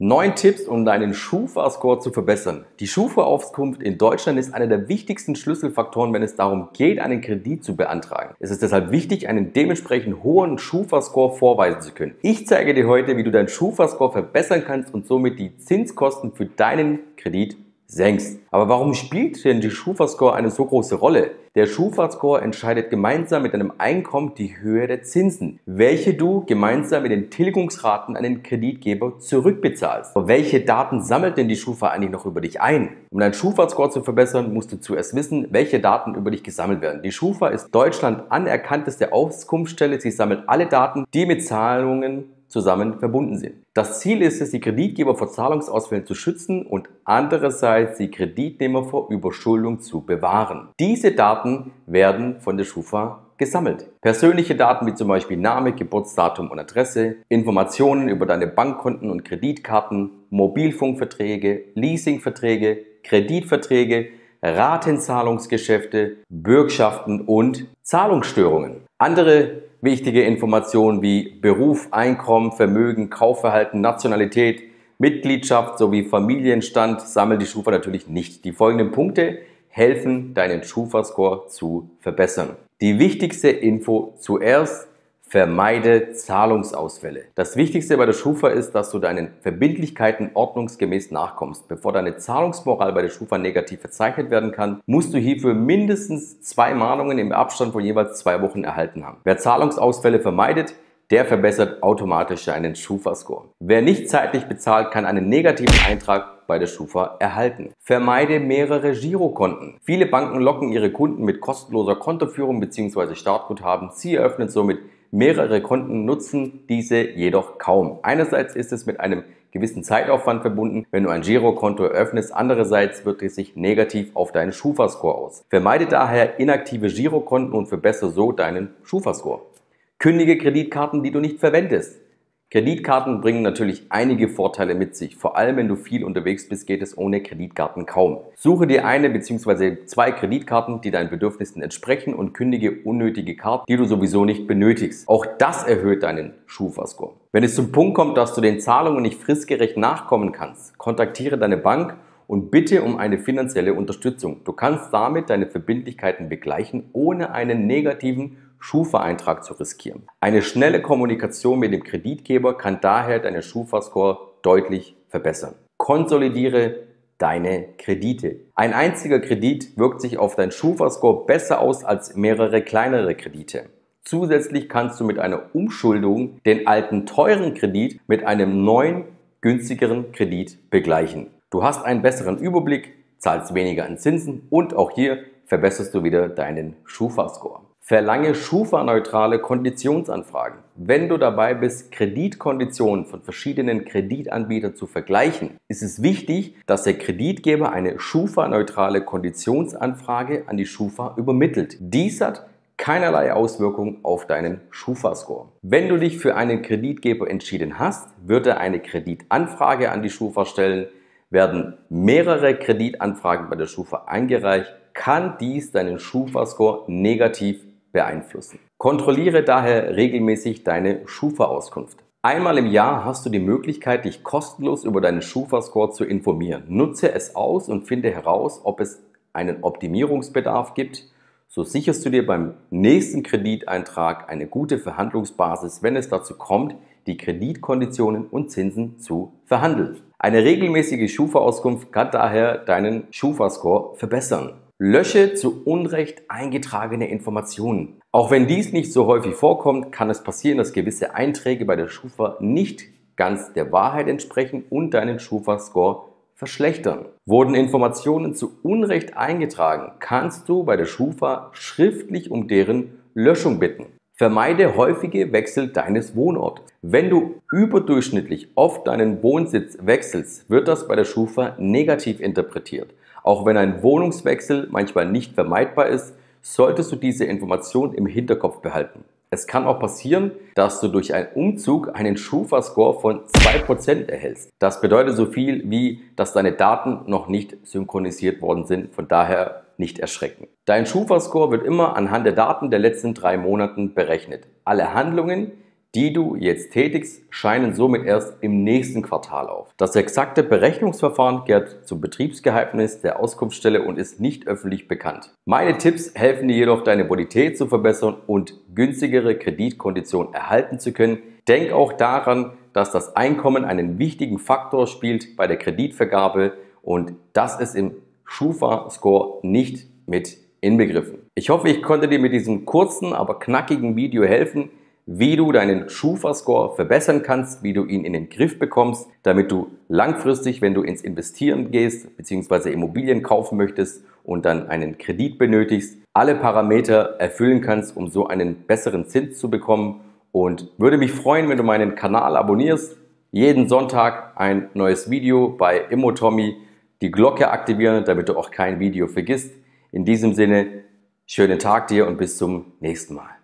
Neun Tipps, um deinen Schufa-Score zu verbessern. Die Schufa-Auskunft in Deutschland ist einer der wichtigsten Schlüsselfaktoren, wenn es darum geht, einen Kredit zu beantragen. Es ist deshalb wichtig, einen dementsprechend hohen Schufa-Score vorweisen zu können. Ich zeige dir heute, wie du deinen Schufa-Score verbessern kannst und somit die Zinskosten für deinen Kredit senkst. Aber warum spielt denn die Schufa-Score eine so große Rolle? Der Schufa-Score entscheidet gemeinsam mit deinem Einkommen die Höhe der Zinsen, welche du gemeinsam mit den Tilgungsraten an den Kreditgeber zurückbezahlst. Aber welche Daten sammelt denn die Schufa eigentlich noch über dich ein? Um deinen Schufa-Score zu verbessern, musst du zuerst wissen, welche Daten über dich gesammelt werden. Die Schufa ist Deutschland anerkannteste Auskunftsstelle. Sie sammelt alle Daten, die mit Zahlungen zusammen verbunden sind. Das Ziel ist es, die Kreditgeber vor Zahlungsausfällen zu schützen und andererseits die Kreditnehmer vor Überschuldung zu bewahren. Diese Daten werden von der Schufa gesammelt. Persönliche Daten wie zum Beispiel Name, Geburtsdatum und Adresse, Informationen über deine Bankkonten und Kreditkarten, Mobilfunkverträge, Leasingverträge, Kreditverträge, Ratenzahlungsgeschäfte, Bürgschaften und Zahlungsstörungen. Andere wichtige Informationen wie Beruf, Einkommen, Vermögen, Kaufverhalten, Nationalität, Mitgliedschaft sowie Familienstand sammelt die Schufa natürlich nicht. Die folgenden Punkte helfen, deinen Schufa-Score zu verbessern. Die wichtigste Info zuerst Vermeide Zahlungsausfälle. Das Wichtigste bei der Schufa ist, dass du deinen Verbindlichkeiten ordnungsgemäß nachkommst. Bevor deine Zahlungsmoral bei der Schufa negativ verzeichnet werden kann, musst du hierfür mindestens zwei Mahnungen im Abstand von jeweils zwei Wochen erhalten haben. Wer Zahlungsausfälle vermeidet, der verbessert automatisch seinen Schufa-Score. Wer nicht zeitlich bezahlt, kann einen negativen Eintrag bei der Schufa erhalten. Vermeide mehrere Girokonten. Viele Banken locken ihre Kunden mit kostenloser Kontoführung bzw. Startguthaben. Sie eröffnen somit Mehrere Konten nutzen diese jedoch kaum. Einerseits ist es mit einem gewissen Zeitaufwand verbunden, wenn du ein Girokonto eröffnest. Andererseits wirkt es sich negativ auf deinen Schufa-Score aus. Vermeide daher inaktive Girokonten und verbessere so deinen Schufa-Score. Kündige Kreditkarten, die du nicht verwendest. Kreditkarten bringen natürlich einige Vorteile mit sich. Vor allem, wenn du viel unterwegs bist, geht es ohne Kreditkarten kaum. Suche dir eine bzw. zwei Kreditkarten, die deinen Bedürfnissen entsprechen und kündige unnötige Karten, die du sowieso nicht benötigst. Auch das erhöht deinen Schufa-Score. Wenn es zum Punkt kommt, dass du den Zahlungen nicht fristgerecht nachkommen kannst, kontaktiere deine Bank und bitte um eine finanzielle Unterstützung. Du kannst damit deine Verbindlichkeiten begleichen, ohne einen negativen Schufa-Eintrag zu riskieren. Eine schnelle Kommunikation mit dem Kreditgeber kann daher deinen Schufa-Score deutlich verbessern. Konsolidiere deine Kredite. Ein einziger Kredit wirkt sich auf deinen Schufa-Score besser aus als mehrere kleinere Kredite. Zusätzlich kannst du mit einer Umschuldung den alten teuren Kredit mit einem neuen günstigeren Kredit begleichen. Du hast einen besseren Überblick, zahlst weniger an Zinsen und auch hier verbesserst du wieder deinen Schufa-Score. Verlange Schufa-neutrale Konditionsanfragen. Wenn du dabei bist, Kreditkonditionen von verschiedenen Kreditanbietern zu vergleichen, ist es wichtig, dass der Kreditgeber eine Schufa-neutrale Konditionsanfrage an die Schufa übermittelt. Dies hat keinerlei Auswirkung auf deinen Schufa-Score. Wenn du dich für einen Kreditgeber entschieden hast, wird er eine Kreditanfrage an die Schufa stellen. Werden mehrere Kreditanfragen bei der Schufa eingereicht, kann dies deinen Schufa-Score negativ beeinflussen. Kontrolliere daher regelmäßig deine Schufa-Auskunft. Einmal im Jahr hast du die Möglichkeit, dich kostenlos über deinen Schufa-Score zu informieren. Nutze es aus und finde heraus, ob es einen Optimierungsbedarf gibt. So sicherst du dir beim nächsten Krediteintrag eine gute Verhandlungsbasis, wenn es dazu kommt, die Kreditkonditionen und Zinsen zu verhandeln. Eine regelmäßige Schufa-Auskunft kann daher deinen Schufa-Score verbessern. Lösche zu Unrecht eingetragene Informationen. Auch wenn dies nicht so häufig vorkommt, kann es passieren, dass gewisse Einträge bei der Schufa nicht ganz der Wahrheit entsprechen und deinen Schufa-Score verschlechtern. Wurden Informationen zu Unrecht eingetragen, kannst du bei der Schufa schriftlich um deren Löschung bitten. Vermeide häufige Wechsel deines Wohnortes. Wenn du überdurchschnittlich oft deinen Wohnsitz wechselst, wird das bei der Schufa negativ interpretiert. Auch wenn ein Wohnungswechsel manchmal nicht vermeidbar ist, solltest du diese Information im Hinterkopf behalten. Es kann auch passieren, dass du durch einen Umzug einen Schufa-Score von 2% erhältst. Das bedeutet so viel wie, dass deine Daten noch nicht synchronisiert worden sind, von daher nicht erschrecken. Dein Schufa-Score wird immer anhand der Daten der letzten drei Monaten berechnet. Alle Handlungen, die du jetzt tätigst, scheinen somit erst im nächsten Quartal auf. Das exakte Berechnungsverfahren gehört zum Betriebsgeheimnis der Auskunftsstelle und ist nicht öffentlich bekannt. Meine Tipps helfen dir jedoch, deine Bonität zu verbessern und günstigere Kreditkonditionen erhalten zu können. Denk auch daran, dass das Einkommen einen wichtigen Faktor spielt bei der Kreditvergabe und das ist im Schufa-Score nicht mit inbegriffen. Ich hoffe, ich konnte dir mit diesem kurzen, aber knackigen Video helfen, wie du deinen Schufa-Score verbessern kannst, wie du ihn in den Griff bekommst, damit du langfristig, wenn du ins Investieren gehst, beziehungsweise Immobilien kaufen möchtest und dann einen Kredit benötigst, alle Parameter erfüllen kannst, um so einen besseren Zins zu bekommen. Und würde mich freuen, wenn du meinen Kanal abonnierst. Jeden Sonntag ein neues Video bei Immotommy. Die Glocke aktivieren, damit du auch kein Video vergisst. In diesem Sinne, schönen Tag dir und bis zum nächsten Mal.